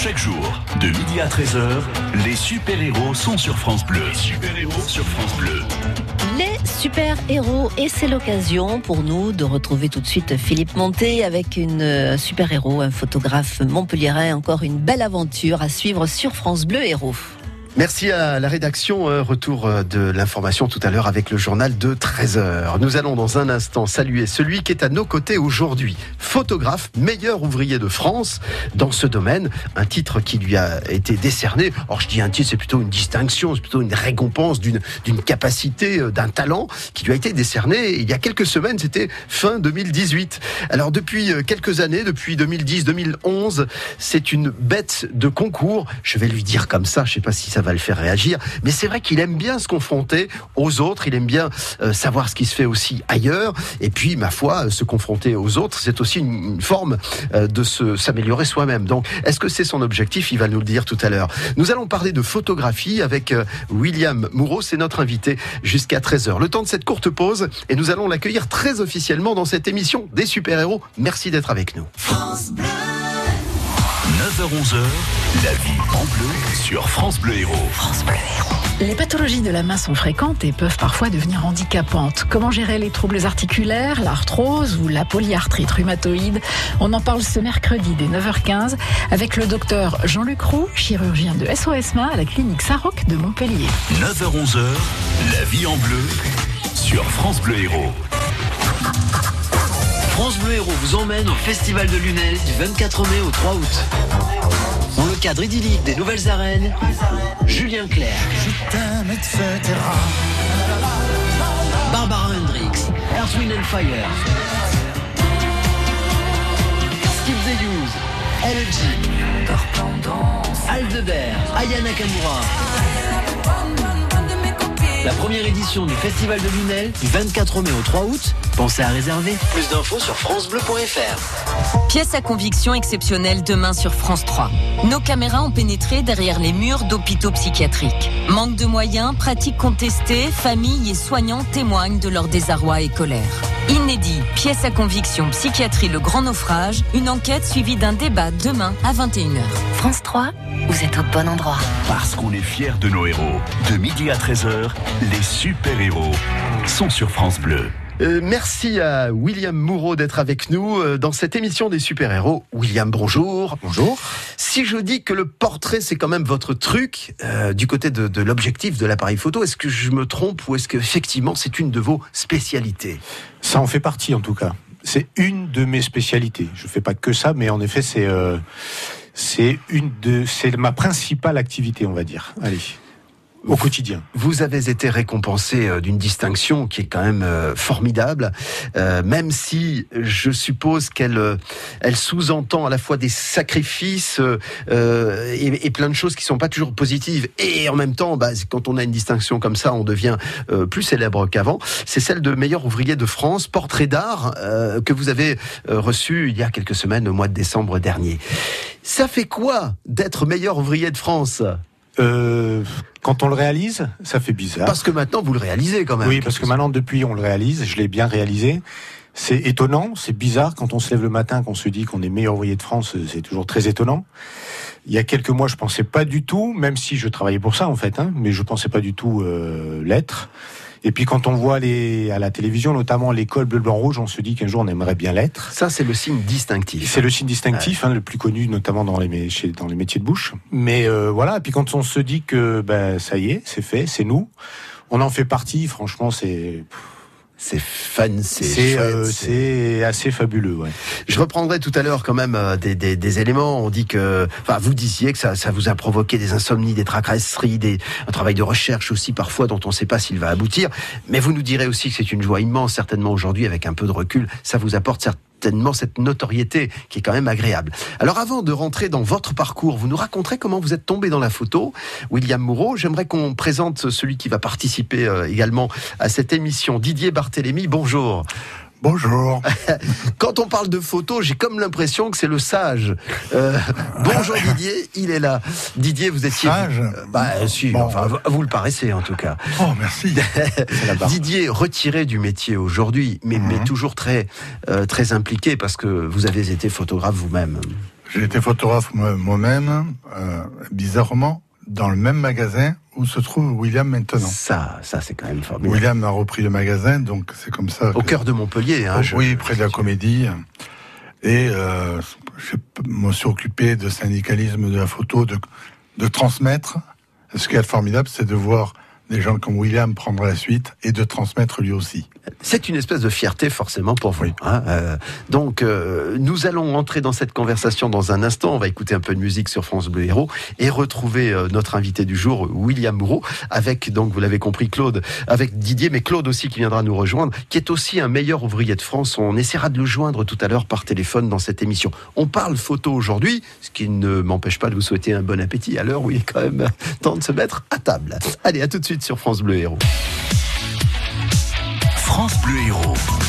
Chaque jour, de midi à 13h, les super-héros sont sur France Bleu. Les super-héros sur France Bleu. Les super-héros, et c'est l'occasion pour nous de retrouver tout de suite Philippe Monté avec une euh, super-héros, un photographe montpelliérain, encore une belle aventure à suivre sur France Bleu Héros. Merci à la rédaction. Euh, retour euh, de l'information tout à l'heure avec le journal de 13h. Nous allons dans un instant saluer celui qui est à nos côtés aujourd'hui. Photographe, meilleur ouvrier de France dans ce domaine. Un titre qui lui a été décerné. Or, je dis un titre, c'est plutôt une distinction, c'est plutôt une récompense d'une, d'une capacité, euh, d'un talent qui lui a été décerné il y a quelques semaines. C'était fin 2018. Alors, depuis quelques années, depuis 2010-2011, c'est une bête de concours. Je vais lui dire comme ça, je sais pas si ça va le faire réagir. Mais c'est vrai qu'il aime bien se confronter aux autres, il aime bien euh, savoir ce qui se fait aussi ailleurs. Et puis, ma foi, euh, se confronter aux autres, c'est aussi une, forme euh, de se, s'améliorer soi-même. Donc, est-ce que c'est son objectif? Il va nous le dire tout à l'heure. Nous allons parler de photographie avec William Moureau, c'est notre invité jusqu'à 13h. Le temps de cette courte pause et nous allons l'accueillir très officiellement dans cette émission des super-héros. Merci d'être avec nous. 9h-11h, la vie en bleu sur France Bleu Héros. France Bleu Héros. Les pathologies de la main sont fréquentes et peuvent parfois devenir handicapantes. Comment gérer les troubles articulaires, l'arthrose ou la polyarthrite rhumatoïde? On en parle ce mercredi dès 9h15 avec le docteur Jean-Luc Roux, chirurgien de SOS Main à la clinique Saroc de Montpellier. 9h-11h, la vie en bleu sur France Bleu Héros. Vous emmène au Festival de Lunel du 24 mai au 3 août. Dans le cadre idyllique des nouvelles arènes, Julien Clerc, Barbara Hendricks, Earth, Wind and Fire, Steve Zayus, LG, Aldebert, Aya Nakamura. La première édition du Festival de Lunel du 24 mai au 3 août. Pensez à réserver. Plus d'infos sur francebleu.fr. Pièce à conviction exceptionnelle demain sur France 3. Nos caméras ont pénétré derrière les murs d'hôpitaux psychiatriques. Manque de moyens, pratiques contestées, familles et soignants témoignent de leur désarroi et colère. Inédit, pièce à conviction, psychiatrie, le grand naufrage, une enquête suivie d'un débat demain à 21h. France 3, vous êtes au bon endroit. Parce qu'on est fiers de nos héros. De midi à 13h, les super-héros sont sur France Bleu. Euh, merci à William Moureau d'être avec nous euh, dans cette émission des super-héros. William, bonjour. Bonjour. Si je dis que le portrait, c'est quand même votre truc, euh, du côté de, de l'objectif de l'appareil photo, est-ce que je me trompe ou est-ce qu'effectivement c'est une de vos spécialités? Ça en fait partie en tout cas. C'est une de mes spécialités. Je fais pas que ça, mais en effet, c'est une de c'est ma principale activité, on va dire. Allez au quotidien. Vous avez été récompensé euh, d'une distinction qui est quand même euh, formidable, euh, même si je suppose qu'elle elle sous-entend à la fois des sacrifices et, plein de choses qui sont pas toujours positives. Et en même temps, bah, quand on a une distinction comme ça, on devient plus célèbre qu'avant. C'est celle de meilleur ouvrier de France, portrait d'art, que vous avez reçu il y a quelques semaines, au mois de décembre dernier. Ça fait quoi d'être meilleur ouvrier de France? Euh, quand on le réalise, ça fait bizarre. Parce que maintenant, vous le réalisez quand même. Oui, parce que maintenant, depuis, on le réalise. Je l'ai bien réalisé. C'est étonnant, c'est bizarre quand on se lève le matin, qu'on se dit qu'on est meilleur ouvrier de France, c'est toujours très étonnant. Il y a quelques mois, je pensais pas du tout, même si je travaillais pour ça en fait, hein, mais je pensais pas du tout euh, l'être. Et puis quand on voit les, à la télévision, notamment l'école bleu, blanc, rouge, on se dit qu'un jour on aimerait bien l'être. Ça, c'est le signe distinctif. C'est le signe distinctif, hein, le plus connu, notamment dans les, chez, dans les métiers de bouche. Mais euh, voilà, et puis quand on se dit que ben, ça y est, c'est fait, c'est nous, on en fait partie, franchement, c'est... C'est fun, c'est euh, c'est assez fabuleux. Ouais. Je reprendrai tout à l'heure quand même euh, des, des, des, éléments. On dit que, enfin, vous disiez que ça, ça vous a provoqué des insomnies, des tracasseries, des, un travail de recherche aussi parfois dont on ne sait pas s'il va aboutir. Mais vous nous direz aussi que c'est une joie immense, certainement aujourd'hui avec un peu de recul. Ça vous apporte certes certainement cette notoriété qui est quand même agréable. Alors avant de rentrer dans votre parcours, vous nous raconterez comment vous êtes tombé dans la photo. William Moreau, j'aimerais qu'on présente celui qui va participer euh, également à cette émission, Didier Barthélémy. Bonjour. Bonjour. Quand on parle de photo, j'ai comme l'impression que c'est le sage. Euh, bonjour Didier, il est là. Didier, vous étiez sage. Euh, bah si, enfin, vous le paraissez en tout cas. Oh merci. Didier retiré du métier aujourd'hui, mais, mais mhm. toujours très euh, très impliqué parce que vous avez été photographe vous-même. J'ai été photographe moi- moi-même, bizarrement, dans le même magasin où se trouve William maintenant. Ça, ça c'est quand même formidable. William a repris le magasin, donc c'est comme ça. Au que- cœur de Montpellier, hein, Oh, je- oui, près de la comédie. Et euh, je me suis occupé de syndicalisme de la photo, de, de transmettre. Ce qui est formidable, c'est de voir des gens comme William prendre la suite et de transmettre lui aussi. C'est une espèce de fierté forcément pour vous. Oui. hein, euh, donc euh, nous allons entrer dans cette conversation dans un instant. On va écouter un peu de musique sur France Bleu Héros et retrouver euh, notre invité du jour, William Moreau, avec donc vous l'avez compris Claude, avec Didier, mais Claude aussi qui viendra nous rejoindre, qui est aussi un meilleur ouvrier de France. On essaiera de le joindre tout à l'heure par téléphone dans cette émission. On parle photo aujourd'hui, ce qui ne m'empêche pas de vous souhaiter un bon appétit à l'heure où il est quand même temps de se mettre à table. Allez, à tout de suite sur France Bleu Héros. France Bleu Héros.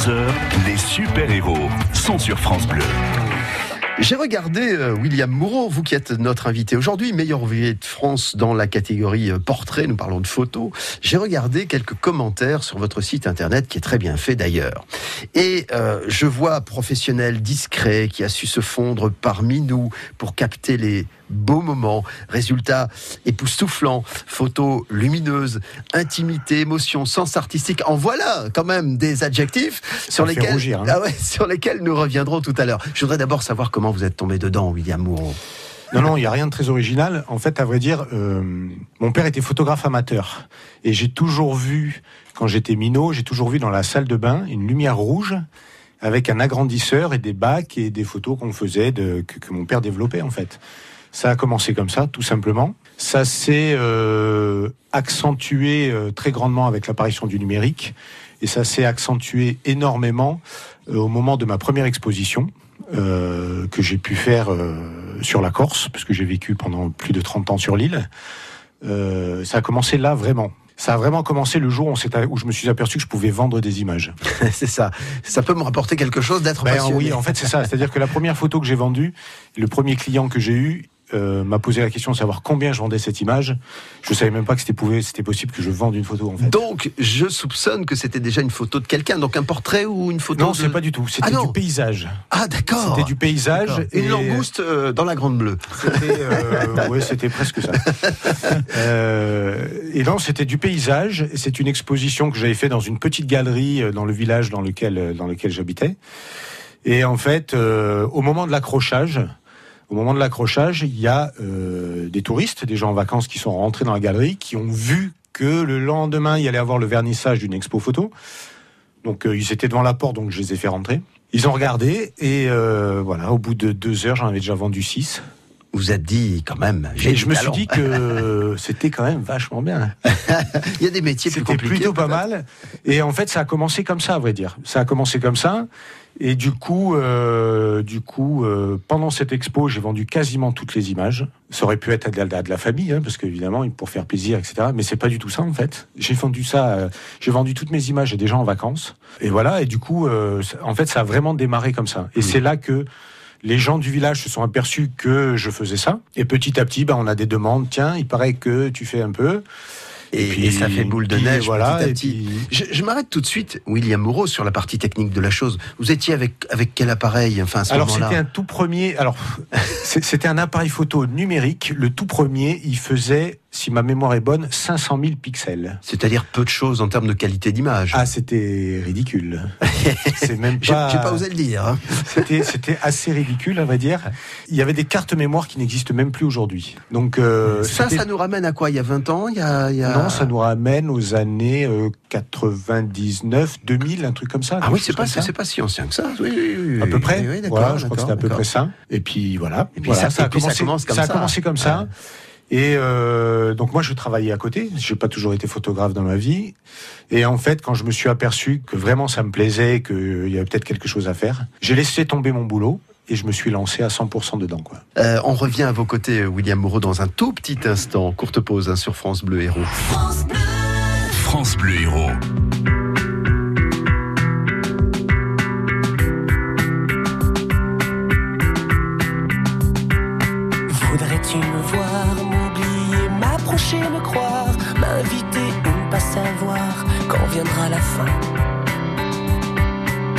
13h, les super-héros sont sur France Bleu. J'ai regardé euh, William Moreau, vous qui êtes notre invité aujourd'hui, meilleur ouvrier de France dans la catégorie euh, portrait, nous parlons de photos. J'ai regardé quelques commentaires sur votre site internet qui est très bien fait d'ailleurs. Et euh, je vois professionnel discret qui a su se fondre parmi nous pour capter les beaux moments. Résultat époustouflant, photos lumineuses, intimité, émotion, sens artistique. En voilà quand même des adjectifs sur lesquels, rougir, hein. ah ouais, sur lesquels nous reviendrons tout à l'heure. Je voudrais d'abord savoir comment vous êtes tombé dedans, William Moreau. Non, non, il n'y a rien de très original. En fait, à vrai dire, euh, mon père était photographe amateur. Et j'ai toujours vu, quand j'étais minot, j'ai toujours vu dans la salle de bain une lumière rouge avec un agrandisseur et des bacs et des photos qu'on faisait, de, que, que mon père développait en fait. Ça a commencé comme ça, tout simplement. Ça s'est euh, accentué euh, très grandement avec l'apparition du numérique. Et ça s'est accentué énormément euh, au moment de ma première exposition que j'ai pu faire sur la Corse, parce que j'ai vécu pendant plus de 30 ans sur l'île. Ça a commencé là vraiment. Ça a vraiment commencé le jour où je me suis aperçu que je pouvais vendre des images. c'est ça. Ça peut me rapporter quelque chose d'être Ben passionné. oui, en fait c'est ça. C'est-à-dire que la première photo que j'ai vendue, le premier client que j'ai eu, euh, m'a posé la question de savoir combien je vendais cette image. Je savais même pas que c'était possible que je vende une photo en fait. Donc je soupçonne que c'était déjà une photo de quelqu'un, donc un portrait ou une photo Non, de... c'est pas du tout. C'était Ah du paysage. Ah d'accord. C'était du paysage. D'accord. Une et- langouste euh, dans la grande bleue. C'était, euh, ouais, presque ça. Et non, c'était du paysage. Et C'est une exposition que j'avais fait dans une petite galerie dans le village dans lequel dans lequel j'habitais. Et en fait, euh, au moment de l'accrochage, au moment de l'accrochage, il y a euh, des touristes, des gens en vacances qui sont rentrés dans la galerie, qui ont vu que le lendemain il y allait avoir le vernissage d'une expo photo. Donc euh, ils étaient devant la porte, donc je les ai fait rentrer. Ils ont regardé et euh, voilà, au bout de deux heures, j'en avais déjà vendu six. Vous a dit quand même. j'ai je me suis dit que c'était quand même vachement bien. il y a des métiers plus C'était compliqués. plutôt pas mal. Et en fait, ça a commencé comme ça, à vrai dire. Ça a commencé comme ça. Et du coup, euh, du coup, euh, pendant cette expo, j'ai vendu quasiment toutes les images. Ça aurait pu être à de la, à de la famille, hein, parce qu'évidemment, pour faire plaisir, etc. Mais c'est pas du tout ça en fait. J'ai vendu ça. euh, j'ai vendu toutes mes images à des gens en vacances. Et voilà. Et du coup, euh, en fait, ça a vraiment démarré comme ça. Et c'est là que les gens du village se sont aperçus que je faisais ça. Et petit à petit, bah, on a des demandes. Tiens, il paraît que tu fais un peu. Et, puis- et ça fait boule de neige voilà, petit à et petit. puis- Je, je m'arrête tout de suite, William Moreau, sur la partie technique de la chose. Vous étiez avec, avec quel appareil enfin, à ce Alors c'était un tout premier. Alors c'était un appareil photo numérique. Le tout premier, il faisait, si ma mémoire est bonne, 500 000 pixels. C'est-à-dire peu de choses en termes de qualité d'image. Ah, c'était ridicule. C'est même pas. j'ai pas osé le dire. hein. C'était c'était assez ridicule, à vrai dire. Il y avait des cartes mémoire qui n'existent même plus aujourd'hui. Donc euh, ça, ça nous ramène à quoi Il y a 20 ans il y a, il y a- Non, ça nous ramène aux années euh, 99, 2000, un truc comme ça. Ah oui, c'est pas, ça. c'est pas si ancien que ça. Oui, oui, oui, à peu près. Oui, voilà, je crois que c'était à peu près ça. Et puis voilà. Et puis Voilà, ça- a ça commencé, commence comme a ça. commencé comme ça. Ouais. Et euh, donc moi je travaillais à côté. J'ai pas toujours été photographe dans ma vie. Et en fait, quand je me suis aperçu que vraiment ça me plaisait, qu'il y avait peut-être quelque chose à faire, j'ai laissé tomber mon boulot et je me suis lancé à 100% dedans. Quoi. Euh, on revient à vos côtés, William Moreau, dans un tout petit instant. Courte pause hein, sur France Bleu Héros. France Bleu Héros. Voudrais-tu me voir,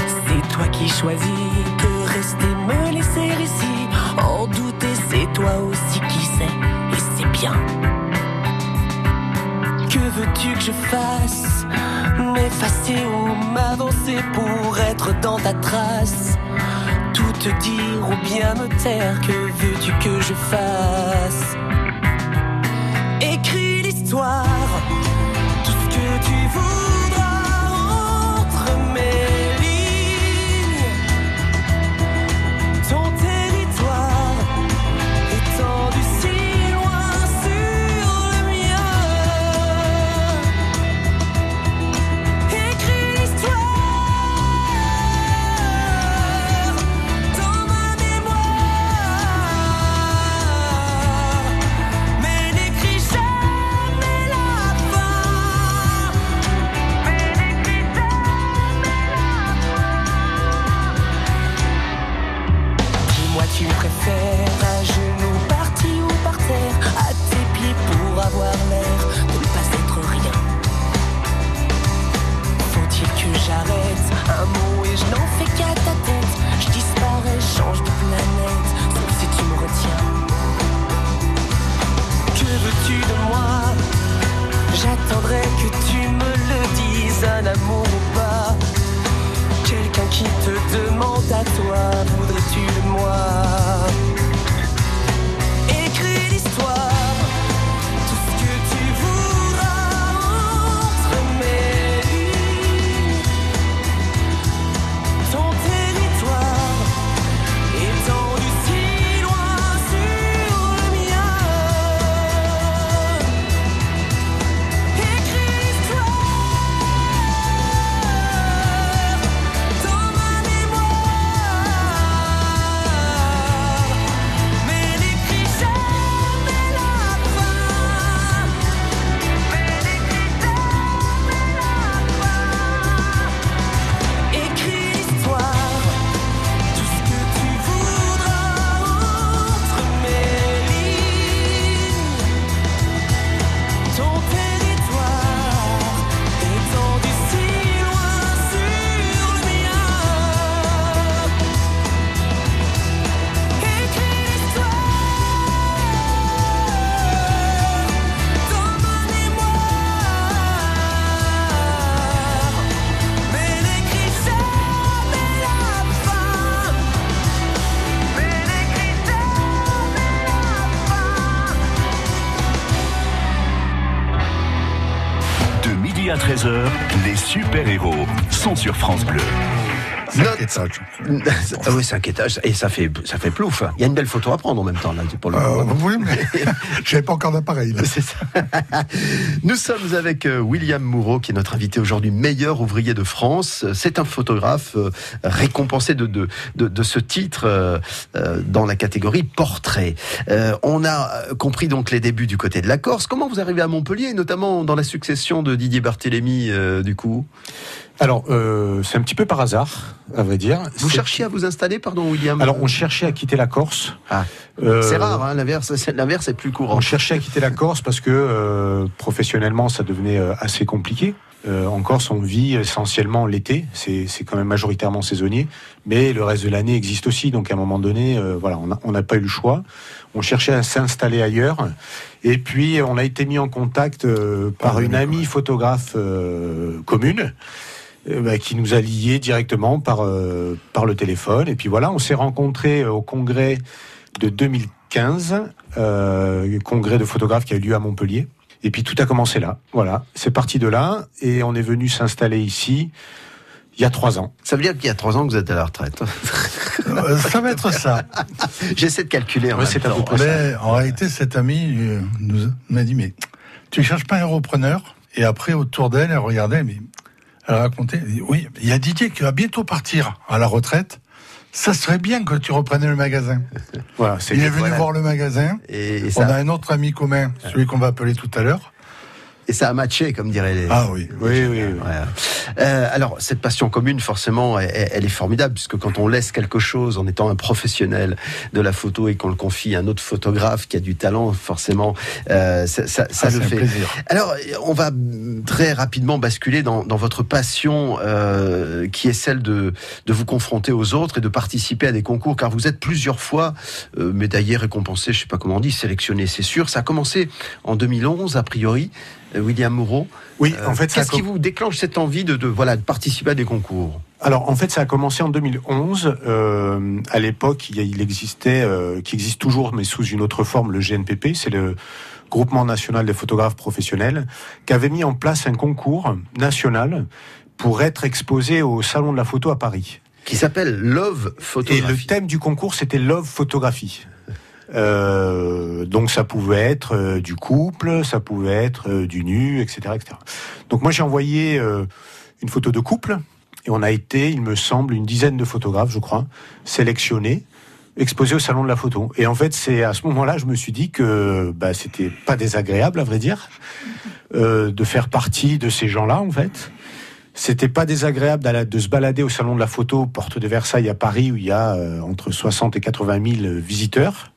C'est toi qui choisis de rester, me laisser ici, en douter, c'est toi aussi qui sais, et c'est bien. Que veux-tu que je fasse? M'effacer ou m'avancer pour être dans ta trace? Tout te dire ou bien me taire, que veux-tu que je fasse? Écris l'histoire, tout ce que tu voudras sur France Bleu. Cinq étages. Ah oui, cinq étages. Et ça fait, ça fait plouf. Il y a une belle photo à prendre en même temps, là, pour le Euh, oui, mais j'avais pas encore d'appareil. là. C'est ça. Nous sommes avec euh, William Moureau, qui est notre invité aujourd'hui, meilleur ouvrier de France. C'est un photographe euh, récompensé de, de, de, de ce titre euh, dans la catégorie portrait. On a compris donc les débuts du côté de la Corse. Comment vous arrivez à Montpellier, notamment dans la succession de Didier Barthélémy, du coup? Alors, euh, c'est un petit peu par hasard, à vrai dire. Vous cherchiez à vous installer, pardon, William Alors, on cherchait à quitter la Corse. Ah. Euh, C'est rare, hein, l'inverse, est plus courant. On cherchait à quitter la Corse parce que euh, professionnellement, ça devenait euh, assez compliqué. Euh, en Corse, on vit essentiellement l'été, c'est c'est quand même majoritairement saisonnier, mais le reste de l'année existe aussi. Donc à un moment donné, euh, voilà, on n'a pas eu le choix. On cherchait à s'installer ailleurs, et puis on a été mis en contact euh, par Ah, une amie photographe euh, commune. Euh, bah, qui nous a liés directement par euh, par le téléphone et puis voilà on s'est rencontrés au congrès de 2015 euh, congrès de photographes qui a eu lieu à Montpellier et puis tout a commencé là voilà c'est parti de là et on est venu s'installer ici il y a trois ans Ça veut dire qu'il y a trois ans que vous êtes à la retraite. Euh, ça va être ça. J'essaie de calculer en Ouais, même temps. Mais en réalité, cet ami euh, nous m'a dit mais tu cherches pas un repreneur Et après, autour d'elle, elle regardait, mais oui, il y a Didier qui va bientôt partir à la retraite. Ça serait bien que tu reprenais le magasin. voilà Il est venu voilà. voir le magasin. Et, et On a un autre ami commun, celui qu'on va appeler tout à l'heure. Et ça a matché, comme diraient les. Ah oui. oui oui, oui. Ouais. Euh, alors, cette passion commune, forcément, elle, elle est formidable, puisque quand on laisse quelque chose en étant un professionnel de la photo et qu'on le confie à un autre photographe qui a du talent, forcément, euh, ça, ça, ça Ah, le fait. plaisir. Alors, on va très rapidement basculer dans, dans votre passion, euh, qui est celle de, de vous confronter aux autres et de participer à des concours, car vous êtes plusieurs fois euh, médaillé, récompensé, je sais pas comment on dit, sélectionné, c'est sûr. Ça a commencé en 2011, a priori. Euh, William Moreau. oui Euh, en fait ça a qu'est-ce qui vous déclenche cette envie de, de voilà de participer à des concours? Alors en fait, ça a commencé en 2011. Euh, à l'époque, il, existait, euh, qui existe toujours, mais sous une autre forme, le GNPP, c'est le Groupement national des photographes professionnels, qui avait mis en place un concours national pour être exposé au Salon de la photo à Paris. qui s'appelle Love Et Photographie. le thème du concours, c'était Love Photographie. Euh, donc ça pouvait être euh, du couple, ça pouvait être euh, du nu, etc., etc. Donc moi j'ai envoyé une photo de couple et on a été, il me semble, une dizaine de photographes, je crois, sélectionnés, exposés au salon de la photo. Et en fait c'est à ce moment-là, je me suis dit que bah, c'était pas désagréable, à vrai dire, de faire partie de ces gens-là, en fait. C'était pas désagréable de se balader au salon de la photo, porte de Versailles à Paris, où il y a entre 60 et 80 000 visiteurs,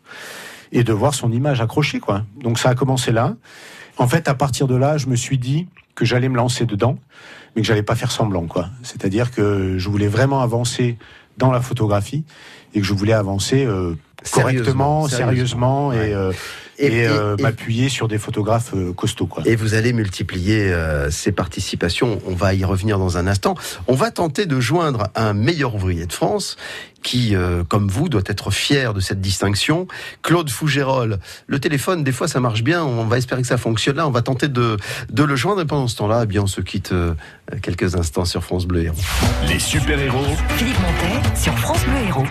et de voir son image accrochée, quoi. Donc ça a commencé là. En fait, à partir de là, je me suis dit que j'allais me lancer dedans, mais que j'allais pas faire semblant, quoi. C'est-à-dire que je voulais vraiment avancer dans la photographie et que je voulais avancer euh, correctement, Sérieusement, sérieusement, ouais. et, euh, Et- et, et- euh, et- m'appuyer sur des photographes costauds, quoi. Et vous allez multiplier ces participations. On va y revenir dans un instant. On va tenter de joindre un meilleur ouvrier de France qui, euh, comme vous, doit être fier de cette distinction. Claude Fougérol. Le téléphone, des fois, ça marche bien. On va espérer que ça fonctionne là. On va tenter de, de le joindre. Et pendant ce temps-là, eh bien, on se quitte euh, quelques instants sur France Bleu Héros. Les super-héros Philippe Montet sur France Bleu Héros.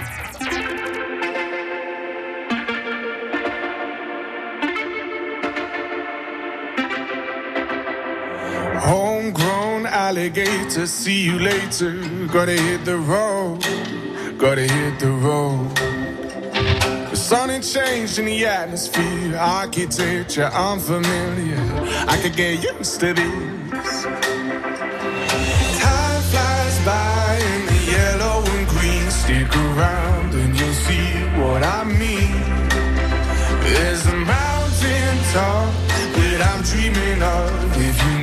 Alligator, see you later. Gotta hit the road, gotta hit the road. The sun ain't changed in the atmosphere, architecture unfamiliar. I could get used to this. Time flies by in the yellow and green. Stick around and you'll see what I mean. There's a mountain top that I'm dreaming of. If you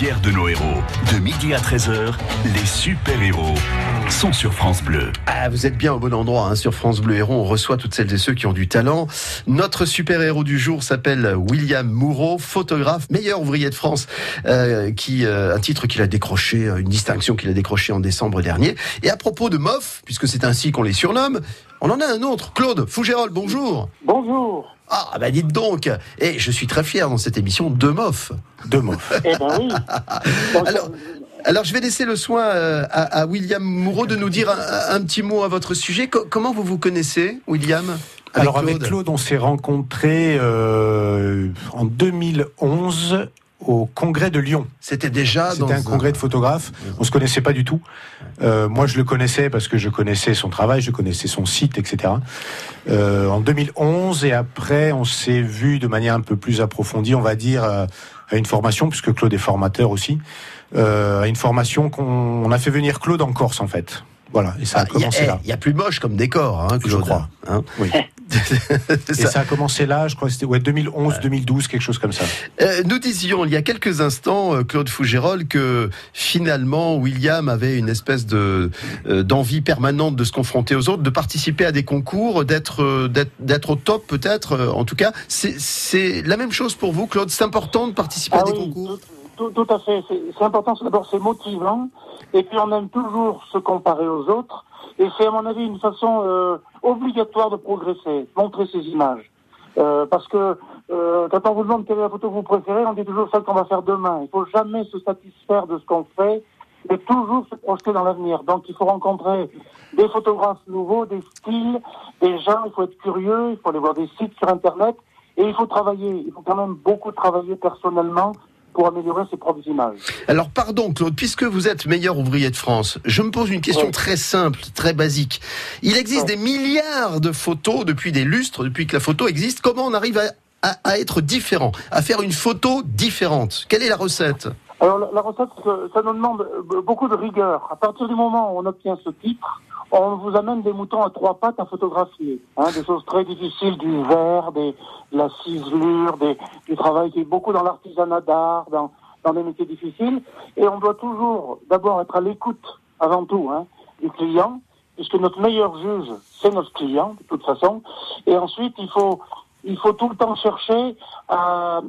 fiers de nos héros. De midi à 13h, les super-héros sont sur France Bleu. Ah, vous êtes bien au bon endroit hein, sur France Bleu Héros. On reçoit toutes celles et ceux qui ont du talent. Notre super-héros du jour s'appelle William Moureau, photographe, meilleur ouvrier de France, euh, qui euh, un titre qu'il a décroché, euh, une distinction qu'il a décrochée en décembre dernier. Et à propos de MOF, puisque c'est ainsi qu'on les surnomme, on en a un autre, Claude Fougérol. Bonjour. Bonjour. Ah, bah dites donc. Et je suis très fier dans cette émission de MOF. De MOF. Eh ben oui. Alors, alors, je vais laisser le soin euh, à, à William Moureau de nous dire un, un petit mot à votre sujet. Co- comment vous vous connaissez, William? Alors avec Claude, on s'est rencontrés euh, en 2011 au congrès de Lyon. C'était déjà C'était un congrès de photographes. On se connaissait pas du tout. Euh, moi, je le connaissais parce que je connaissais son travail, je connaissais son site, etc. Euh, en 2011 et après, on s'est vu de manière un peu plus approfondie, on va dire, euh, à une formation, puisque Claude est formateur aussi, euh, à une formation qu'on on a fait venir Claude en Corse en fait. Voilà, et ça a Ah, y, commencé a- là. il y a plus moche comme décor, hein, Claude. crois. Hein Oui. Et ça a commencé là, je crois que c'était ouais, 2011, 2012, quelque chose comme ça. Euh, nous disions il y a quelques instants, euh, Claude Fougérol, que finalement William avait une espèce de euh, d'envie permanente de se confronter aux autres, de participer à des concours, d'être euh, d'être au top peut-être. en tout cas, c'est c'est la même chose pour vous, Claude? C'est important de participer à Ah des concours? Tout, tout à fait. C'est c'est important. c'est D'abord, c'est motivant. Et puis, on aime toujours se comparer aux autres. Et c'est, à mon avis, une façon euh, obligatoire de progresser, montrer ses images. Euh, parce que euh, quand on vous demande quelle est la photo que vous préférez, on dit toujours celle qu'on va faire demain. Il faut jamais se satisfaire de ce qu'on fait, mais toujours se projeter dans l'avenir. Donc, il faut rencontrer des photographes nouveaux, des styles, des gens. Il faut être curieux. Il faut aller voir des sites sur Internet. Et il faut travailler. Il faut quand même beaucoup travailler personnellement pour améliorer ses propres images. Alors pardon Claude, puisque vous êtes meilleur ouvrier de France, je me pose une question Oui. très simple, très basique. Il existe des milliards de photos depuis des lustres, depuis que la photo existe. Comment on arrive à, à- à être différent, à faire une photo différente? Quelle est la recette? Alors la, la recette, ça, nous demande beaucoup de rigueur. À partir du moment où on obtient ce titre, on vous amène des moutons à trois pattes à photographier. Hein, des choses très difficiles, du verre, des, de la ciselure, des, du travail qui est beaucoup dans l'artisanat d'art, dans, dans des métiers difficiles. Et on doit toujours d'abord être à l'écoute, avant tout, hein, du client, puisque notre meilleur juge, c'est notre client, de toute façon. Et ensuite, il faut, il faut tout le temps chercher à,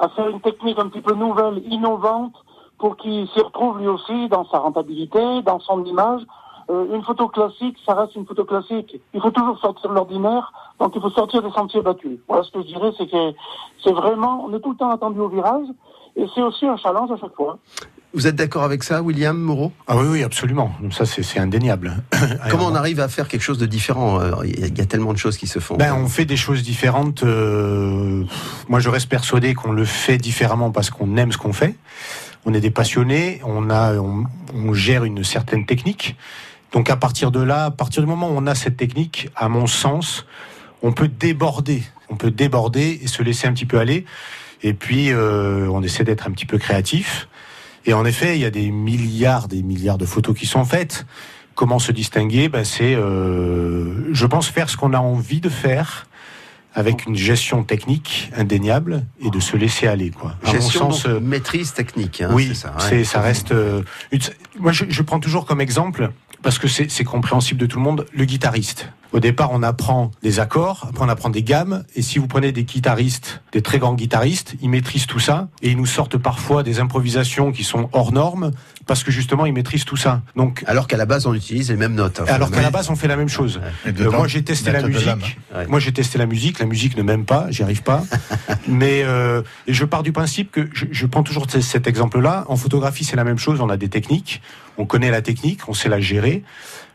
à faire une technique un petit peu nouvelle, innovante, pour qu'il s'y retrouve lui aussi dans sa rentabilité, dans son image. Euh, une photo classique, ça reste une photo classique. Il faut toujours sortir de l'ordinaire, donc il faut sortir des sentiers battus. Voilà ce que je dirais, c'est que c'est vraiment, on est tout le temps attendu au virage, et c'est aussi un challenge à chaque fois. Vous êtes d'accord avec ça, William Moreau? Ah oui, oui, absolument. Ça, c'est indéniable. Comment on arrive à faire quelque chose de différent Euh, Il y a- il y a tellement de choses qui se font. Ben, on fait des choses différentes. euh, Moi, je reste persuadé qu'on le fait différemment parce qu'on aime ce qu'on fait. On est des passionnés. On a, on, on gère une certaine technique. Donc, à partir de là, à partir du moment où on a cette technique, à mon sens, on peut déborder. On peut déborder et se laisser un petit peu aller. Et puis, euh, on essaie d'être un petit peu créatif. Et en effet, il y a des milliards, des milliards de photos qui sont faites. Comment se distinguer? Ben, C'est, euh, je pense, faire ce qu'on a envie de faire avec une gestion technique indéniable et de se laisser aller. Quoi. À mon Gestion, sens, donc, euh, maîtrise technique. hein, oui, c'est ça. ouais. c'est, ça reste. euh, une- moi, je, je prends toujours comme exemple parce que c'est, compréhensible de tout le monde le guitariste. Au départ, on apprend des accords, après on apprend des gammes, et si vous prenez des guitaristes, des très grands guitaristes, ils maîtrisent tout ça, et ils nous sortent parfois des improvisations qui sont hors normes, parce que justement ils maîtrisent tout ça. Donc, alors qu'à la base on utilise les mêmes notes. hein, alors qu'à la base on fait la même chose. Euh, moi j'ai testé la musique. Ouais. Moi j'ai testé la musique. La musique ne m'aime pas, j'y arrive pas. Mais euh, et je pars du principe que je, je prends toujours cet exemple-là. En photographie c'est la même chose. On a des techniques. On connaît la technique, on sait la gérer.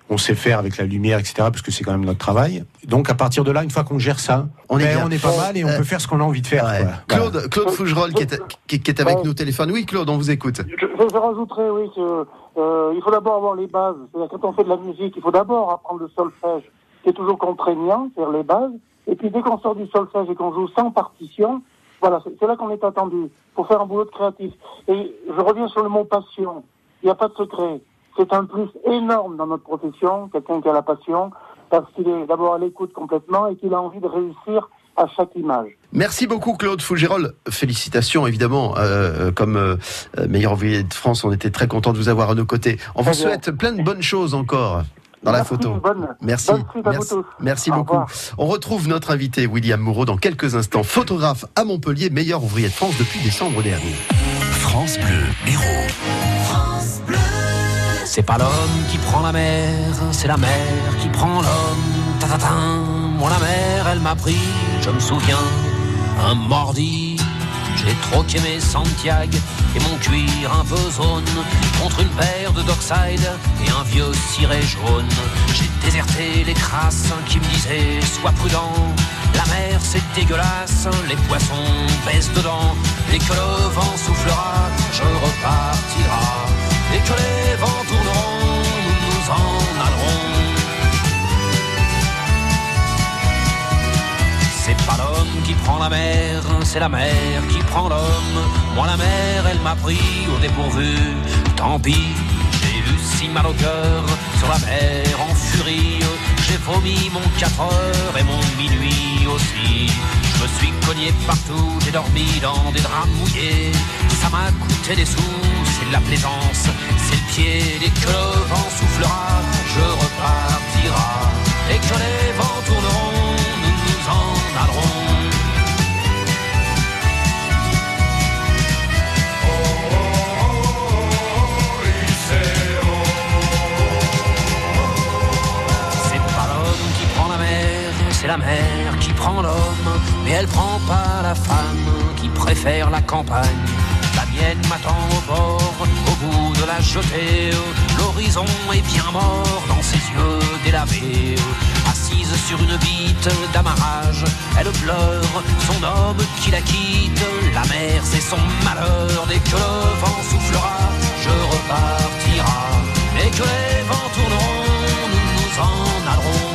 On sait faire avec la lumière, etc. Parce que c'est quand même notre travail. Donc à partir de là, une fois qu'on gère ça, On est ben, on est pas mal et on Euh, peut faire ce qu'on a envie de faire. Ouais. quoi. Voilà. Claude, Claude Fougerolles qui est, qui, qui est avec Ouais. nous au téléphone. Oui, Claude, on vous écoute. Je, je, rajouterais, oui, que, euh, il faut d'abord avoir les bases. C'est-à-dire, quand on fait de la musique, il faut d'abord apprendre le solfège, qui est toujours contraignant, c'est-à-dire les bases. Et puis, dès qu'on sort du solfège et qu'on joue sans partition, voilà, c'est c'est là qu'on est attendu pour faire un boulot de créatif. Et je reviens sur le mot passion. Il n'y a pas de secret. C'est un plus énorme dans notre profession, quelqu'un qui a la passion, parce qu'il est d'abord à l'écoute complètement et qu'il a envie de réussir à chaque image. Merci beaucoup Claude Fougerolles. Félicitations évidemment. Euh, comme euh, euh, meilleur ouvrier de France, on était très content de vous avoir à nos côtés. On vous bien. souhaite plein de bonnes choses encore dans la photo. bonne- Merci. bonne suite à vous Merci, tous. merci Au beaucoup. revoir. On retrouve notre invité William Moreau dans quelques instants, photographe à Montpellier, meilleur ouvrier de France depuis décembre dernier. France Bleu, héros. C'est pas l'homme qui prend la mer, c'est la mer qui prend l'homme. Ta-ta-tin. Moi la mer, elle m'a pris, je me souviens, un mordi. J'ai troqué mes Santiago et mon cuir un peu zone contre une paire de Dockside et un vieux ciré jaune. J'ai déserté les crasses qui me disaient sois prudent. La mer c'est dégueulasse, les poissons baissent dedans. Dès que le vent soufflera, c'est la mer qui prend l'homme. Moi la mer, elle m'a pris au dépourvu. Tant pis, j'ai eu si mal au cœur sur la mer en furie. J'ai vomi mon 4 heures et mon minuit aussi. Je me suis cogné partout, j'ai dormi dans des draps mouillés. Ça m'a coûté des sous, c'est de la plaisance, c'est le pied. Dès que le vent soufflera, je repartira. Et que les vents tourneront, c'est la mer qui prend l'homme. Mais elle prend pas la femme qui préfère la campagne. La mienne m'attend au bord, au bout de la jetée. L'horizon est bien mort dans ses yeux délavés. Assise sur une bite d'amarrage, elle pleure son homme qui la quitte. La mer, c'est son malheur. Dès que le vent soufflera, je repartira. Et que les vents tourneront, nous nous en allerons.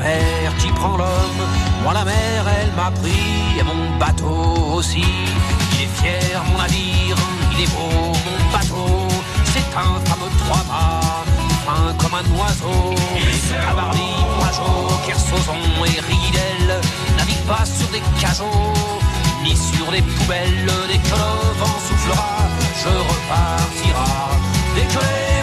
Mer, qui prend l'homme. Moi la mer, elle m'a pris et mon bateau aussi. Il est fier, mon navire, il est beau, mon bateau. C'est un fameux trois mâts, fin comme un oiseau. Cabarly, Pajot, Kersozon et Ridel navigue pas sur des cajots, ni sur des poubelles. Dès que le vent soufflera, je repartira. Dès que les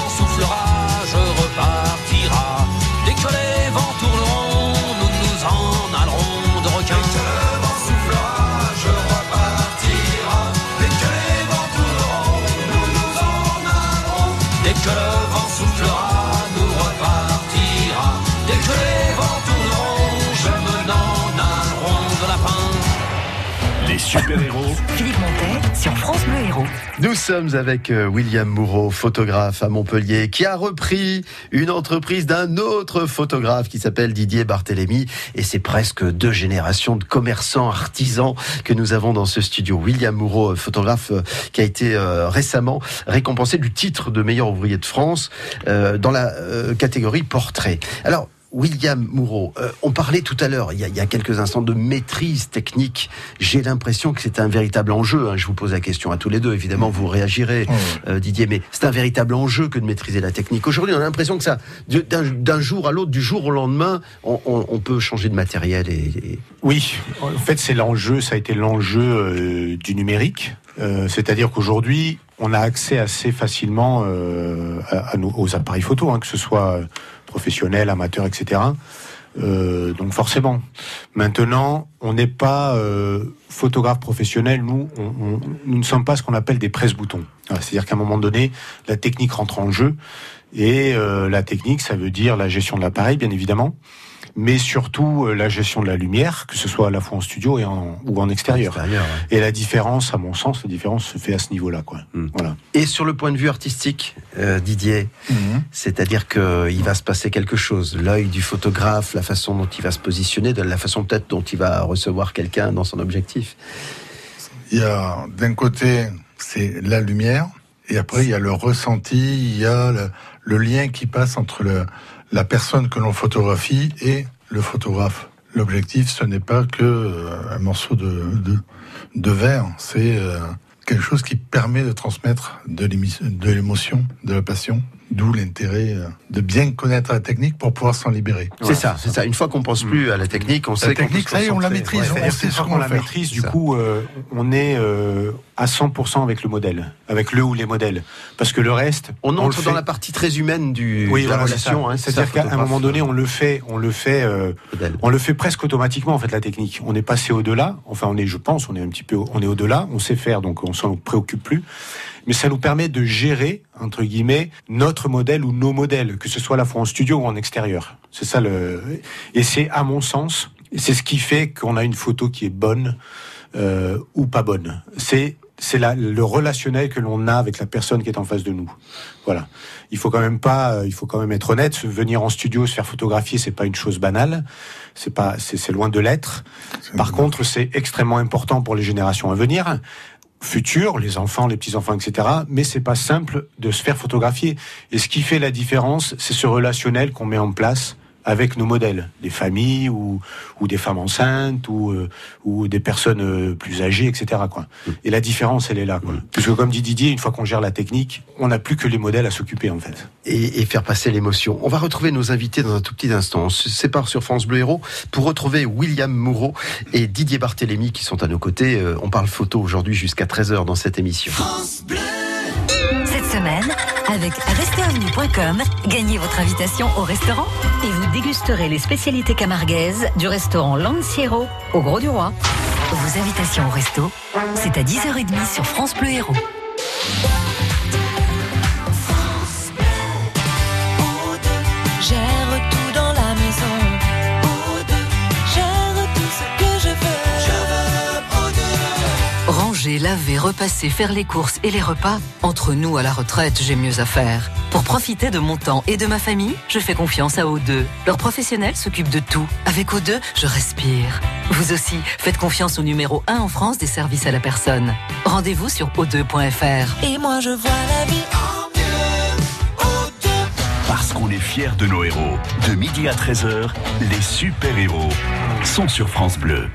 super-héros Philippe Montet sur France Bleu Héros. Nous sommes avec euh, William Moureau, photographe à Montpellier, qui a repris une entreprise d'un autre photographe qui s'appelle Didier Barthélémy. Et c'est presque deux générations de commerçants, artisans que nous avons dans ce studio. William Moureau, euh, photographe euh, qui a été récemment récompensé du titre de meilleur ouvrier de France dans la catégorie portrait. Alors, William Moureau, euh, on parlait tout à l'heure, il, y a- il y a quelques instants, de maîtrise technique. J'ai l'impression que c'est un véritable enjeu. hein. Je vous pose la question à tous les deux, évidemment, vous réagirez, euh, Didier, mais c'est un véritable enjeu que de maîtriser la technique. Aujourd'hui, on a l'impression que ça, d'un jour à l'autre, du jour au lendemain, on, on- on peut changer de matériel. Et, et- Oui, en fait, c'est l'enjeu, ça a été l'enjeu euh, du numérique. C'est-à-dire qu'aujourd'hui, on a accès assez facilement à, à nos- aux appareils photo, hein, que ce soit professionnels, amateurs, etc. Euh, donc forcément. Maintenant, on n'est pas euh, photographe professionnel. Nous, ne sommes pas ce qu'on appelle des presse-boutons. C'est-à-dire qu'à un moment donné, la technique rentre en jeu. Et euh, la technique, ça veut dire la gestion de l'appareil, bien évidemment, mais surtout euh, la gestion de la lumière, que ce soit à la fois en studio et en, ou en extérieur. extérieur, ouais. Et la différence, à mon sens, la différence se fait à ce niveau-là. Quoi. Voilà. Et sur le point de vue artistique, euh, Didier, c'est-à-dire qu'il va se passer quelque chose. L'œil du photographe, la façon dont il va se positionner, de la façon peut-être dont il va recevoir quelqu'un dans son objectif. Il y a d'un côté, c'est la lumière, et après, il y a le ressenti, il y a le, le lien qui passe entre le, la personne que l'on photographie et le photographe. L'objectif, ce n'est pas que euh, un morceau de, de, de verre, c'est euh, quelque chose qui permet de transmettre de l'émotion, de la passion. D'où l'intérêt euh, de bien connaître la technique pour pouvoir s'en libérer. C'est ça, c'est ça. Une fois qu'on pense plus à la technique, on La sait technique, se ça y est, on la maîtrise, Ouais, on sait ce qu'on la faire. maîtrise, du ça. coup, euh, on est euh, à 100% avec le modèle, avec le ou les modèles. Parce que le reste, On le entre dans la partie très humaine du, oui, de la voilà, relation. ça. hein, c'est C'est-à-dire ça, qu'à un moment donné, on le fait, on le fait, euh, on le fait presque automatiquement en fait la technique. On est passé au-delà. Enfin, on est, je pense, on est un petit peu, on est au-delà. On sait faire, donc on s'en préoccupe plus. Mais ça nous permet de gérer entre guillemets notre modèle ou nos modèles, que ce soit à la fois en studio ou en extérieur. C'est ça le. Et c'est à mon sens, c'est ce qui fait qu'on a une photo qui est bonne euh, ou pas bonne. C'est c'est la- le relationnel que l'on a avec la personne qui est en face de nous. Voilà. Il faut quand même pas, euh, il faut quand même être honnête. Venir en studio, se faire photographier, c'est pas une chose banale. C'est pas, c'est c'est loin de l'être. Par contre, c'est extrêmement important pour les générations à venir, futures, les enfants, les petits enfants, etc. Mais c'est pas simple de se faire photographier. Et ce qui fait la différence, c'est ce relationnel qu'on met en place avec nos modèles, des familles ou, ou des femmes enceintes ou, euh, ou des personnes euh, plus âgées, etc. Quoi. Et la différence, elle est là. Quoi. Parce que comme dit Didier, une fois qu'on gère la technique, on n'a plus que les modèles à s'occuper en fait. et, et faire passer l'émotion. On va retrouver nos invités dans un tout petit instant. On se sépare sur France Bleu Héros pour retrouver William Moureau et Didier Barthélémy qui sont à nos côtés. Euh, On parle photo aujourd'hui jusqu'à 13h dans cette émission. Cette semaine, avec restaurantvenue.com, gagnez votre invitation au restaurant et vous dégusterez les spécialités camarguaises du restaurant Lanciero au Gros du Roi. Vos invitations au resto, c'est à 10h30 sur France Bleu Héros. Laver, repasser, faire les courses et les repas, entre nous à la retraite, j'ai mieux à faire. Pour profiter de mon temps et de ma famille, je fais confiance à O2. Leurs professionnels s'occupent de tout. Avec O2, je respire. Vous aussi, faites confiance au numéro 1 en France des services à la personne. Rendez-vous sur o2.fr. Et moi je vois la vie en mieux. Parce qu'on est fiers de nos héros. De midi à 13h, les super-héros sont sur France Bleu.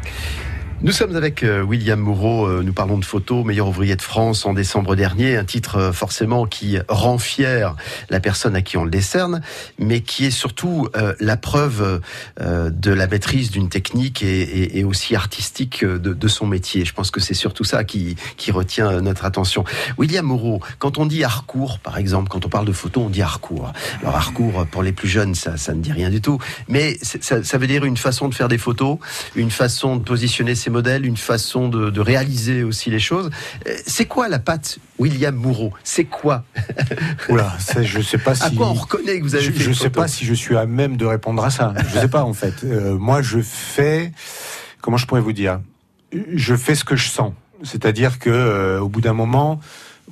Nous sommes avec euh, William Moreau, euh, nous parlons de photos, meilleur ouvrier de France en décembre dernier, un titre euh, forcément qui rend fier la personne à qui on le décerne, mais qui est surtout la preuve de la maîtrise d'une technique et, aussi artistique de, son métier. Je pense que c'est surtout ça qui, retient notre attention. William Moreau, quand on dit Harcourt, par exemple, quand on parle de photos, on dit Harcourt. Alors Harcourt, pour les plus jeunes, ça, ça ne dit rien du tout, mais ça, ça veut dire une façon de faire des photos, une façon de positionner ses modèles, une façon de, réaliser aussi les choses. Euh, c'est quoi la patte William Moureau C'est quoi? Oula, je sais pas si. À quoi on reconnaît que vous avez je, fait Je sais pas si je suis à même de répondre à ça. Je sais pas en fait. Euh, moi, je fais. Comment je pourrais vous dire? Je fais ce que je sens. C'est-à-dire que euh, au bout d'un moment,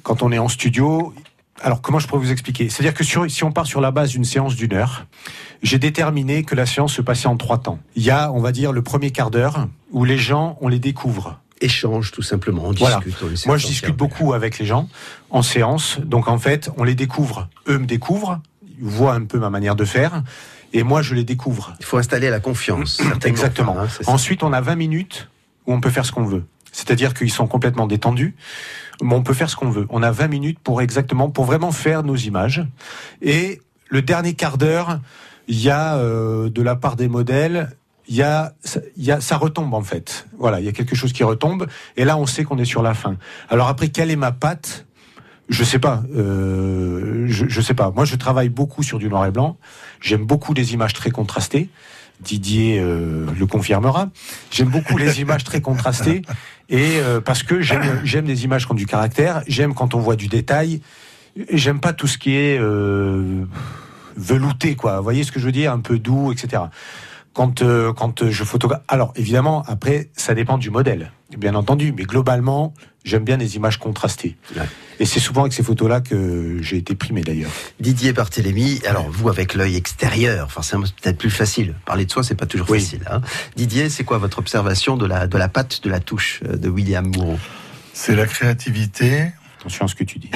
quand on est en studio, alors comment je pourrais vous expliquer? C'est-à-dire que si on part sur la base d'une séance d'une heure, j'ai déterminé que la séance se passait en trois temps. Il y a, on va dire, le premier quart d'heure où les gens, on les découvre. Échange tout simplement, on discute. Moi, je discute beaucoup avec les gens en séance. Donc en fait, on les découvre. Eux me découvrent, ils voient un peu ma manière de faire. Et moi, je les découvre. Il faut installer la confiance. Exactement. Hein, Ensuite, on a 20 minutes où on peut faire ce qu'on veut. C'est-à-dire qu'ils sont complètement détendus. Mais on peut faire ce qu'on veut. On a 20 minutes pour exactement, pour vraiment faire nos images. Et le dernier quart d'heure, il y a euh, de la part des modèles, il y a, il y a, ça retombe en fait. Voilà, il y a quelque chose qui retombe. Et là, on sait qu'on est sur la fin. Alors après, quelle est ma patte? Je sais pas. Euh, je, je sais pas. Moi, je travaille beaucoup sur du noir et blanc. J'aime beaucoup les images très contrastées. Didier euh, le confirmera. J'aime beaucoup les images très contrastées et euh, parce que j'aime j'aime des images qui ont du caractère. J'aime quand on voit du détail. J'aime pas tout ce qui est euh, velouté, quoi. Vous voyez ce que je veux dire, un peu doux, etc. Quand quand je photographe. Alors évidemment, après, ça dépend du modèle, bien entendu, mais globalement, j'aime bien les images contrastées. Et c'est souvent avec ces photos-là que j'ai été primé d'ailleurs. Didier Barthélémy, alors vous avec l'œil extérieur, forcément c'est peut-être plus facile. Parler de soi, c'est pas toujours facile. Hein. Didier, c'est quoi votre observation de la, de la patte, de la touche euh, de William Moreau? C'est la créativité. Attention à ce que tu dis.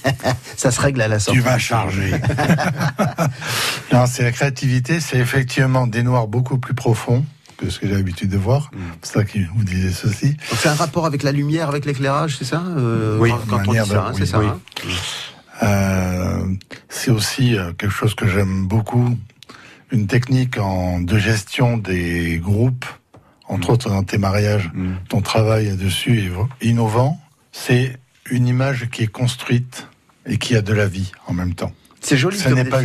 Ça se règle à la sortie. Tu vas charger. non, c'est la créativité, c'est effectivement des noirs beaucoup plus profonds que ce que j'ai l'habitude de voir. Mm. C'est ça qui vous disait ceci. c'est un rapport avec la lumière, avec l'éclairage, c'est ça euh, Oui, quand on dit ça, c'est ça. Hein euh, c'est aussi euh, quelque chose que j'aime beaucoup, une technique en, de gestion des groupes, entre mm. autres dans tes mariages, mm. ton travail dessus est innovant. C'est une image qui est construite et qui a de la vie en même temps. C'est joli ce n'est pas,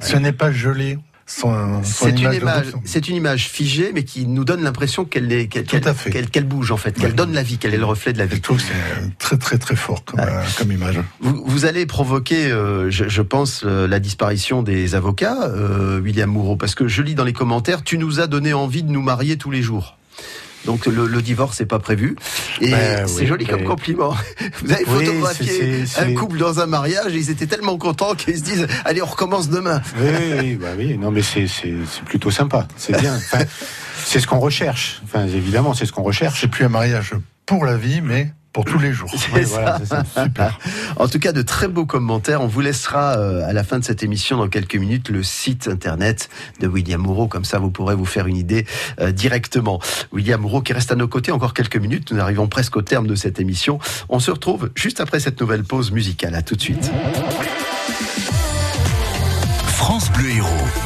Ce n'est pas gelé c'est une image, c'est une image figée, mais qui nous donne l'impression qu'elle est, qu'elle, bouge en fait, qu'elle donne la vie, qu'elle est le reflet de la vie. Je trouve que c'est très très très fort comme, euh, comme image. Vous, allez provoquer, euh, je, pense, euh, la disparition des avocats, William Moreau, parce que je lis dans les commentaires, tu nous as donné envie de nous marier tous les jours. Donc le, divorce n'est pas prévu. Et ben c'est joli comme compliment. Vous avez photographié un couple dans un mariage et ils étaient tellement contents qu'ils se disent allez on recommence demain. Oui, bah oui, non mais c'est plutôt sympa, c'est bien. c'est ce qu'on recherche. Enfin évidemment c'est ce qu'on recherche. C'est plus un mariage pour la vie, mais pour tous les jours. En tout cas, de très beaux commentaires. On vous laissera euh, à la fin de cette émission, dans quelques minutes, le site internet de William Moreau. Comme ça, vous pourrez vous faire une idée euh, directement. William Moreau qui reste à nos côtés encore quelques minutes. Nous arrivons presque au terme de cette émission. On se retrouve juste après cette nouvelle pause musicale. À tout de suite. France Bleu Héros.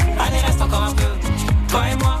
Toi et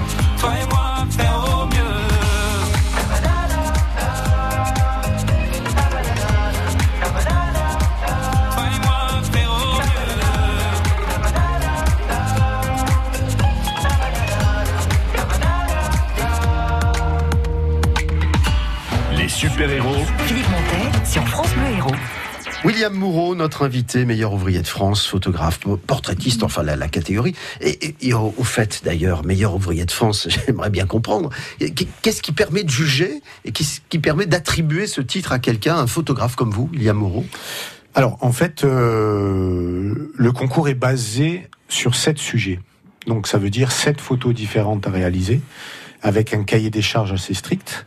Philippe Montet sur France Bleu Héros. William Moureau, notre invité, meilleur ouvrier de France, photographe, portraitiste, enfin la, la catégorie. Et, et- et au, au fait, d'ailleurs, meilleur ouvrier de France, j'aimerais bien comprendre. Qu'est-ce qui permet de juger et qu'est-ce qui permet d'attribuer ce titre à quelqu'un, un photographe comme vous, William Moureau Alors, en fait, euh, le concours est basé sur sept sujets. Donc, ça veut dire sept photos différentes à réaliser, avec un cahier des charges assez strict.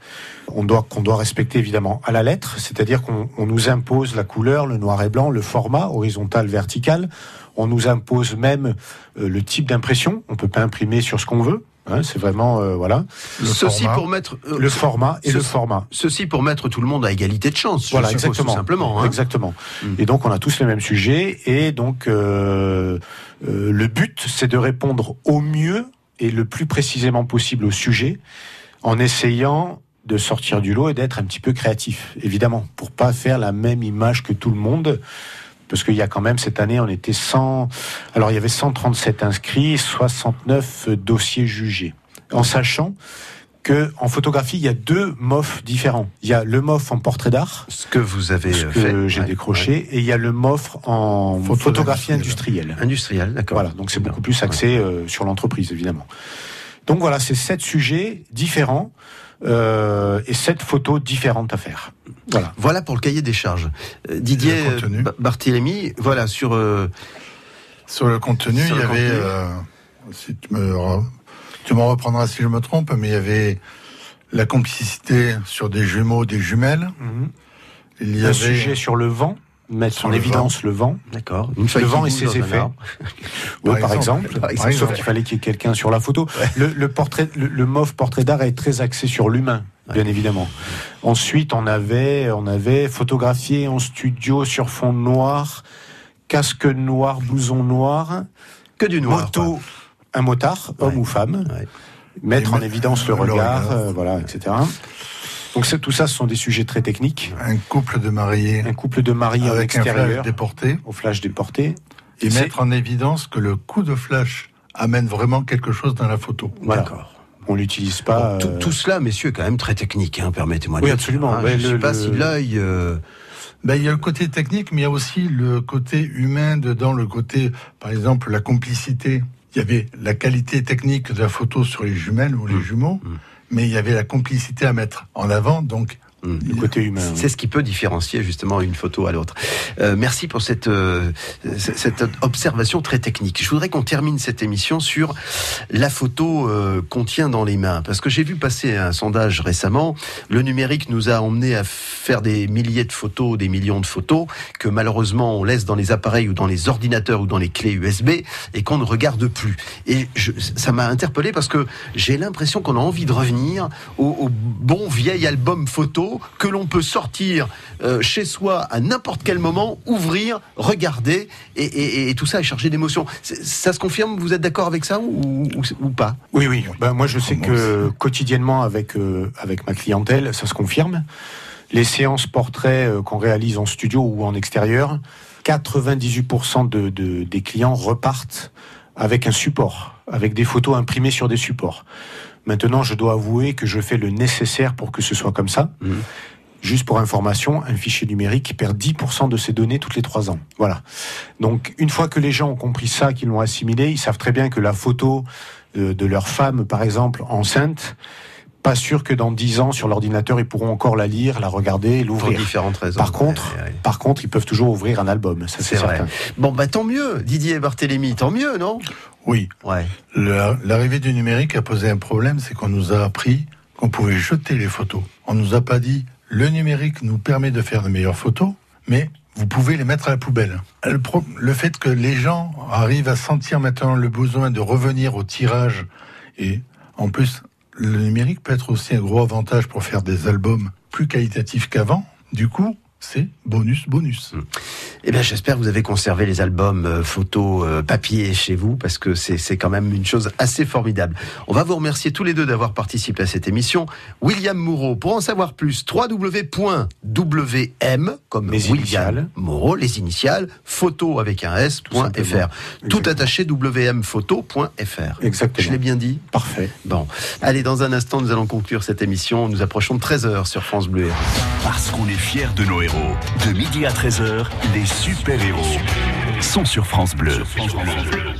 On doit qu'on doit respecter évidemment à la lettre, c'est-à-dire qu'on on nous impose la couleur, le noir et blanc, le format horizontal, vertical. On nous impose même euh, le type d'impression. On peut pas imprimer sur ce qu'on veut. hein, c'est vraiment euh, voilà. Ceci pour mettre euh, le format et le format. Ceci pour mettre tout le monde à égalité de chance. je Voilà, suppose, exactement. Tout simplement. hein. Exactement. Et donc, on a tous les mêmes sujets. Et donc, euh, euh, le but, c'est de répondre au mieux et le plus précisément possible au sujet, en essayant de sortir du lot et d'être un petit peu créatif, évidemment, pour pas faire la même image que tout le monde. Parce qu'il y a quand même cette année, on était 100. Alors, il y avait 137 inscrits, 69 dossiers jugés. En sachant que en photographie, il y a deux MOF différents. Il y a le MOF en portrait d'art, ce que vous avez ce euh, que fait, j'ai ouais, décroché, et il y a le MOF en Photo photographie industrielle. Industriel, d'accord. Voilà, donc c'est beaucoup plus axé euh, sur l'entreprise, évidemment. Donc voilà, c'est sept sujets différents euh, et sept photos différentes à faire. Voilà. Voilà pour le cahier des charges. Euh, Didier Le contenu. euh, Ba- Barthélemy, voilà sur euh, Sur le contenu, Sur il y avait, euh, si tu me, tu m'en reprendras si je me trompe, mais il y avait la complicité sur des jumeaux, des jumelles. Il y un avait sujet sur le vent, mettre Sur en le évidence le vent. D'accord. Le vent et ses effets. Oui, Par par, exemple. exemple. Par Sauf qu'il fallait qu'il y ait quelqu'un sur la photo. Le, le portrait, le, le MOF portrait d'art est très axé sur l'humain, bien évidemment. Ensuite, on avait, on avait photographié en studio sur fond noir, casque noir, blouson noir, que du noir. moto, un motard, homme ou femme, mettre Et en évidence le regard, regard. euh, voilà, etc. Donc tout ça, ce sont des sujets très techniques. un couple de mariés Un couple de mariés en avec un flash déporté au flash déporté. et mettre en évidence que le coup de flash amène vraiment quelque chose dans la photo. Voilà. On l'utilise pas. Bon, euh, tout cela, messieurs, est quand même très technique, hein, permettez-moi de Oui, absolument. hein. Ouais, je ne le- sais pas si l'œil... euh, Ben, il y a le côté technique, mais il y a aussi le côté humain dedans, le côté, par exemple, la complicité. Il y avait la qualité technique de la photo sur les jumelles ou les jumeaux, mais il y avait la complicité à mettre en avant, donc le côté humain. C'est ce qui peut différencier justement une photo à l'autre. Euh, merci pour cette, euh, cette observation très technique. Je voudrais qu'on termine cette émission sur la photo euh, qu'on tient dans les mains. Parce que j'ai vu passer un sondage récemment. Le numérique nous a emmené à faire des milliers de photos, des millions de photos, que malheureusement on laisse dans les appareils ou dans les ordinateurs ou dans les clés USB et qu'on ne regarde plus. Et je, ça m'a interpellé parce que j'ai l'impression qu'on a envie de revenir au, au bon vieil album photo que l'on peut sortir euh, chez soi à n'importe quel moment, ouvrir, regarder et, et- et tout ça est chargé d'émotions. Ça se confirme Vous êtes d'accord avec ça ou, ou- ou pas? Oui, oui. Ben, moi, je sais que quotidiennement, avec, euh, avec ma clientèle, ça se confirme. Les séances portraits euh, qu'on réalise en studio ou en extérieur, 98% de, de- des clients repartent avec un support, avec des photos imprimées sur des supports. Maintenant, je dois avouer que je fais le nécessaire pour que ce soit comme ça. Juste pour information, un fichier numérique perd 10% de ses données toutes les trois ans. Voilà. Donc, une fois que les gens ont compris ça, qu'ils l'ont assimilé, ils savent très bien que la photo euh, de leur femme, par exemple, enceinte, pas sûr que dans 10 ans, sur l'ordinateur, ils pourront encore la lire, la regarder, l'ouvrir. Pour différentes raisons. Par contre, par contre, ils peuvent toujours ouvrir un album. Ça, c'est certain. Bon, bah tant mieux, Didier Barthélémy, tant mieux, non? Oui. Ouais. L'arrivée du numérique a posé un problème, c'est qu'on nous a appris qu'on pouvait jeter les photos. On nous a pas dit le numérique nous permet de faire de meilleures photos, mais vous pouvez les mettre à la poubelle. Le fait que les gens arrivent à sentir maintenant le besoin de revenir au tirage et en plus le numérique peut être aussi un gros avantage pour faire des albums plus qualitatifs qu'avant. Du coup, c'est bonus bonus. Eh bien, j'espère que vous avez conservé les albums euh, photos euh, papier chez vous parce que c'est c'est quand même une chose assez formidable. On va vous remercier tous les deux d'avoir participé à cette émission. William Moreau, pour en savoir plus, www.wm, comme Les William initiales. Moreau, les initiales, photo avec un s.fr. simplement. Tout attaché wmphoto.fr. Exactement. Je l'ai bien dit Parfait. Bon. Allez, dans un instant, nous allons conclure cette émission. Nous approchons de 13h sur France Bleu. Parce qu'on est fiers de nos héros. De midi à 13h, les super-héros sont sur France Bleu. Yeah,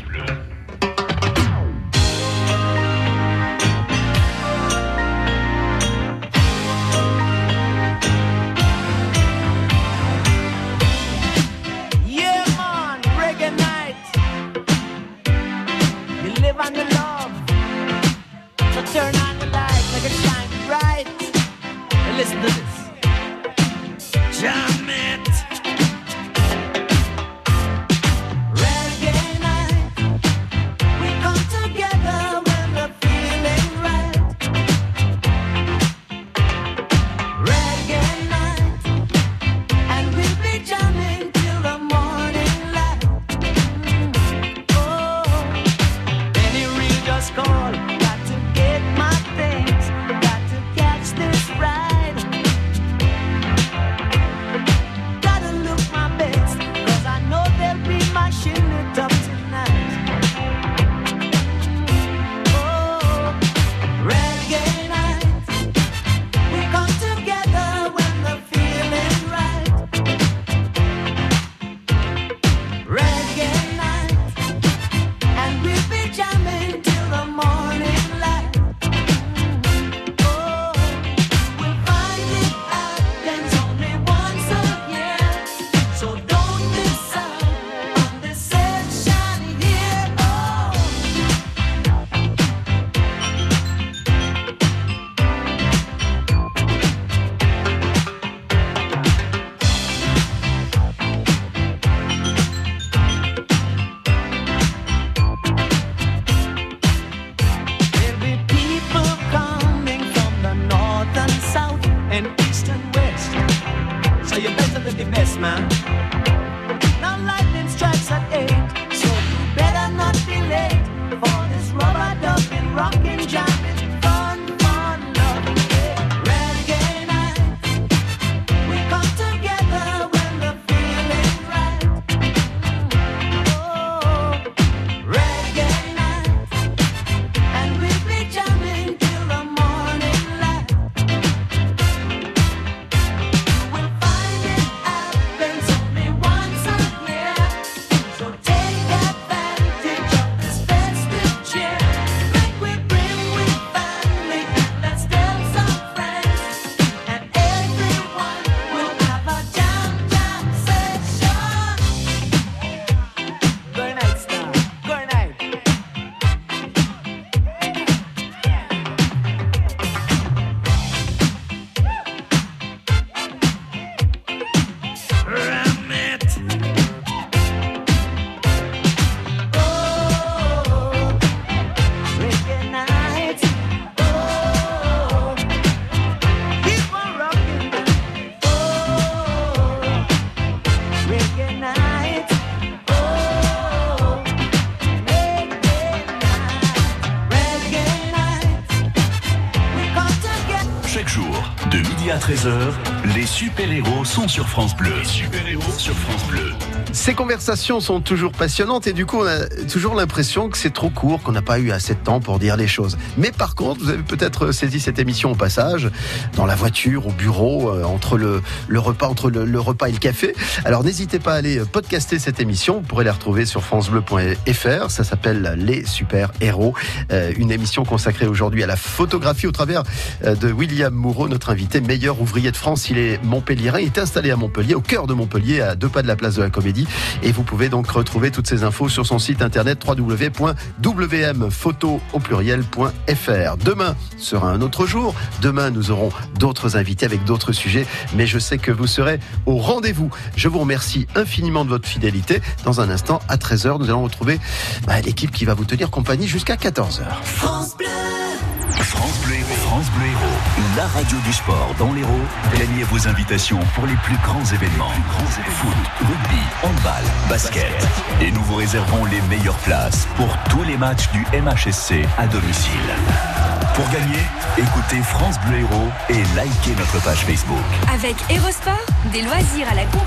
super-héros sont sur France Bleu. Super-héros sur France Bleu. Ces conversations sont toujours passionnantes et du coup on a toujours l'impression que c'est trop court, qu'on n'a pas eu assez de temps pour dire les choses. Mais par contre, vous avez peut-être saisi cette émission au passage, dans la voiture, au bureau, euh, entre le, le repas, entre le, le repas et le café. Alors n'hésitez pas à aller podcaster cette émission. Vous pourrez la retrouver sur francebleu.fr. Ça s'appelle Les Super Héros, Euh, une émission consacrée aujourd'hui à la photographie au travers euh, de William Moureau, notre invité, meilleur ouvrier de France. Il est Montpellierin, il est installé à Montpellier, au cœur de Montpellier, à deux pas de la place de la Comédie. Et vous pouvez donc retrouver toutes ces infos sur son site internet www.wmphoto pluriel.fr. Demain sera un autre jour. Demain, nous aurons d'autres invités avec d'autres sujets. Mais je sais que vous serez au rendez-vous. Je vous remercie infiniment de votre fidélité. Dans un instant, à 13h, nous allons retrouver bah, l'équipe qui va vous tenir compagnie jusqu'à 14h. France Bleu. France Bleu Héros. France Bleu Héros, la radio du sport dans l'Hérault. Gagnez vos invitations pour les plus grands événements. Foot, rugby, handball, basket. Et nous vous réservons les meilleures places pour tous les matchs du MHSC à domicile. Pour gagner, écoutez France Bleu Héros et likez notre page Facebook. Avec Aerosport, des loisirs à la compétition